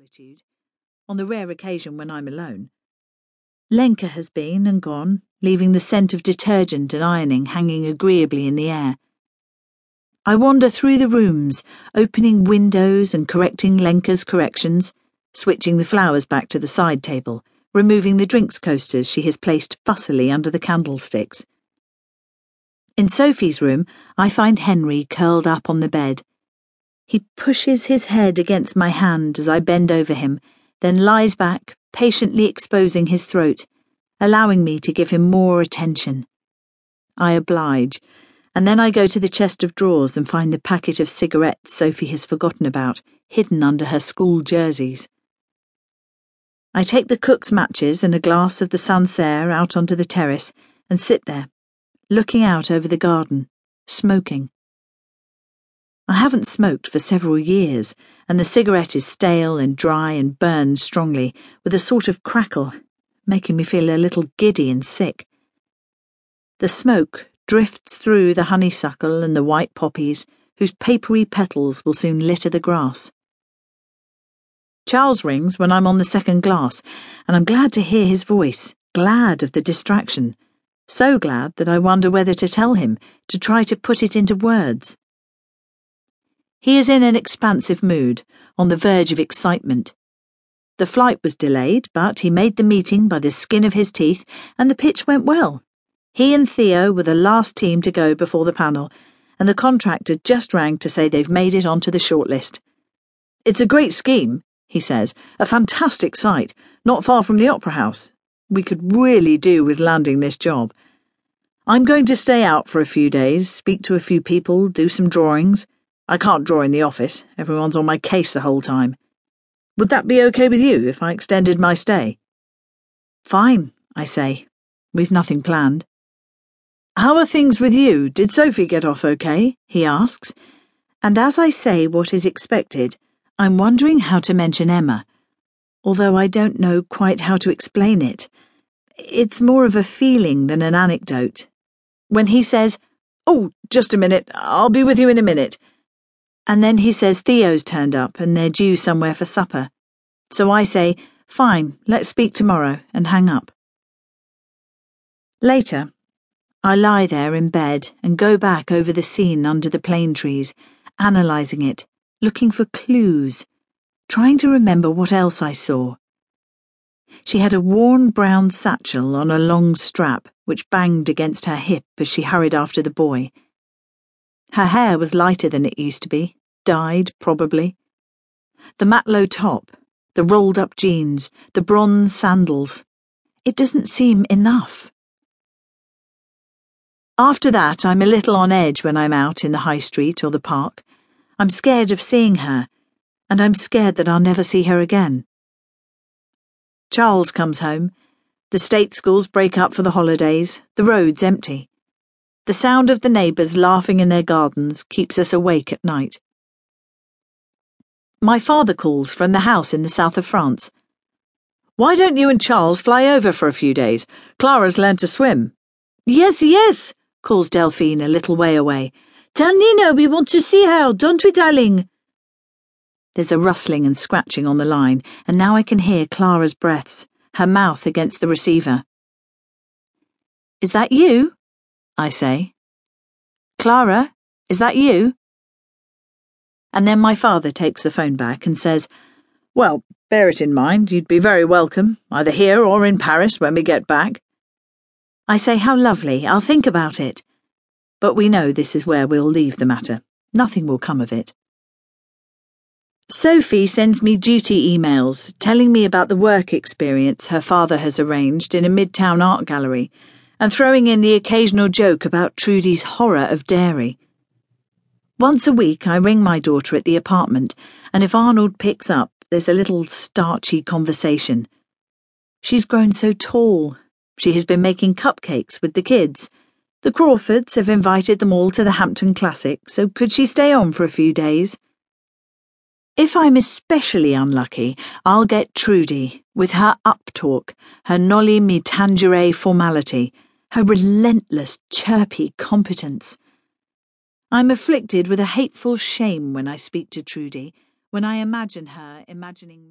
solitude, on the rare occasion when I'm alone. Lenka has been and gone, leaving the scent of detergent and ironing hanging agreeably in the air. I wander through the rooms, opening windows and correcting Lenka's corrections, switching the flowers back to the side table, removing the drinks coasters she has placed fussily under the candlesticks. In Sophie's room, I find Henry curled up on the bed. He pushes his head against my hand as I bend over him, then lies back, patiently exposing his throat, allowing me to give him more attention. I oblige, and then I go to the chest of drawers and find the packet of cigarettes Sophie has forgotten about, hidden under her school jerseys. I take the cook's matches and a glass of the Sancerre out onto the terrace and sit there, looking out over the garden, smoking. I haven't smoked for several years, and the cigarette is stale and dry and burns strongly, with a sort of crackle, making me feel a little giddy and sick. The smoke drifts through the honeysuckle and the white poppies, whose papery petals will soon litter the grass. Charles rings when I'm on the second glass, and I'm glad to hear his voice, glad of the distraction. So glad that I wonder whether to tell him, to try to put it into words. He is in an expansive mood, on the verge of excitement. The flight was delayed, but he made the meeting by the skin of his teeth, and the pitch went well. He and Theo were the last team to go before the panel, and the contractor just rang to say they've made it onto the shortlist. It's a great scheme, he says, a fantastic site, not far from the Opera House. We could really do with landing this job. I'm going to stay out for a few days, speak to a few people, do some drawings. I can't draw in the office. Everyone's on my case the whole time. Would that be okay with you if I extended my stay? Fine, I say. We've nothing planned. How are things with you? Did Sophie get off okay? he asks. And as I say what is expected, I'm wondering how to mention Emma, although I don't know quite how to explain it. It's more of a feeling than an anecdote. When he says, Oh, just a minute, I'll be with you in a minute and then he says Theo's turned up and they're due somewhere for supper. So I say, Fine, let's speak tomorrow, and hang up. Later, I lie there in bed and go back over the scene under the plane trees, analysing it, looking for clues, trying to remember what else I saw. She had a worn brown satchel on a long strap which banged against her hip as she hurried after the boy. Her hair was lighter than it used to be, dyed, probably. The matelot top, the rolled up jeans, the bronze sandals. It doesn't seem enough. After that, I'm a little on edge when I'm out in the high street or the park. I'm scared of seeing her, and I'm scared that I'll never see her again. Charles comes home. The state schools break up for the holidays, the roads empty. The sound of the neighbours laughing in their gardens keeps us awake at night. My father calls from the house in the south of France. Why don't you and Charles fly over for a few days? Clara's learned to swim. Yes, yes, calls Delphine a little way away. Tell Nina we want to see her, don't we, darling? There's a rustling and scratching on the line, and now I can hear Clara's breaths, her mouth against the receiver. Is that you? I say. Clara, is that you? And then my father takes the phone back and says, Well, bear it in mind, you'd be very welcome, either here or in Paris when we get back. I say, How lovely, I'll think about it. But we know this is where we'll leave the matter. Nothing will come of it. Sophie sends me duty emails telling me about the work experience her father has arranged in a midtown art gallery and throwing in the occasional joke about Trudy's horror of dairy. Once a week, I ring my daughter at the apartment, and if Arnold picks up, there's a little starchy conversation. She's grown so tall. She has been making cupcakes with the kids. The Crawfords have invited them all to the Hampton Classic, so could she stay on for a few days? If I'm especially unlucky, I'll get Trudy, with her uptalk, her noli me tangere formality her relentless, chirpy competence. I'm afflicted with a hateful shame when I speak to Trudy, when I imagine her imagining me.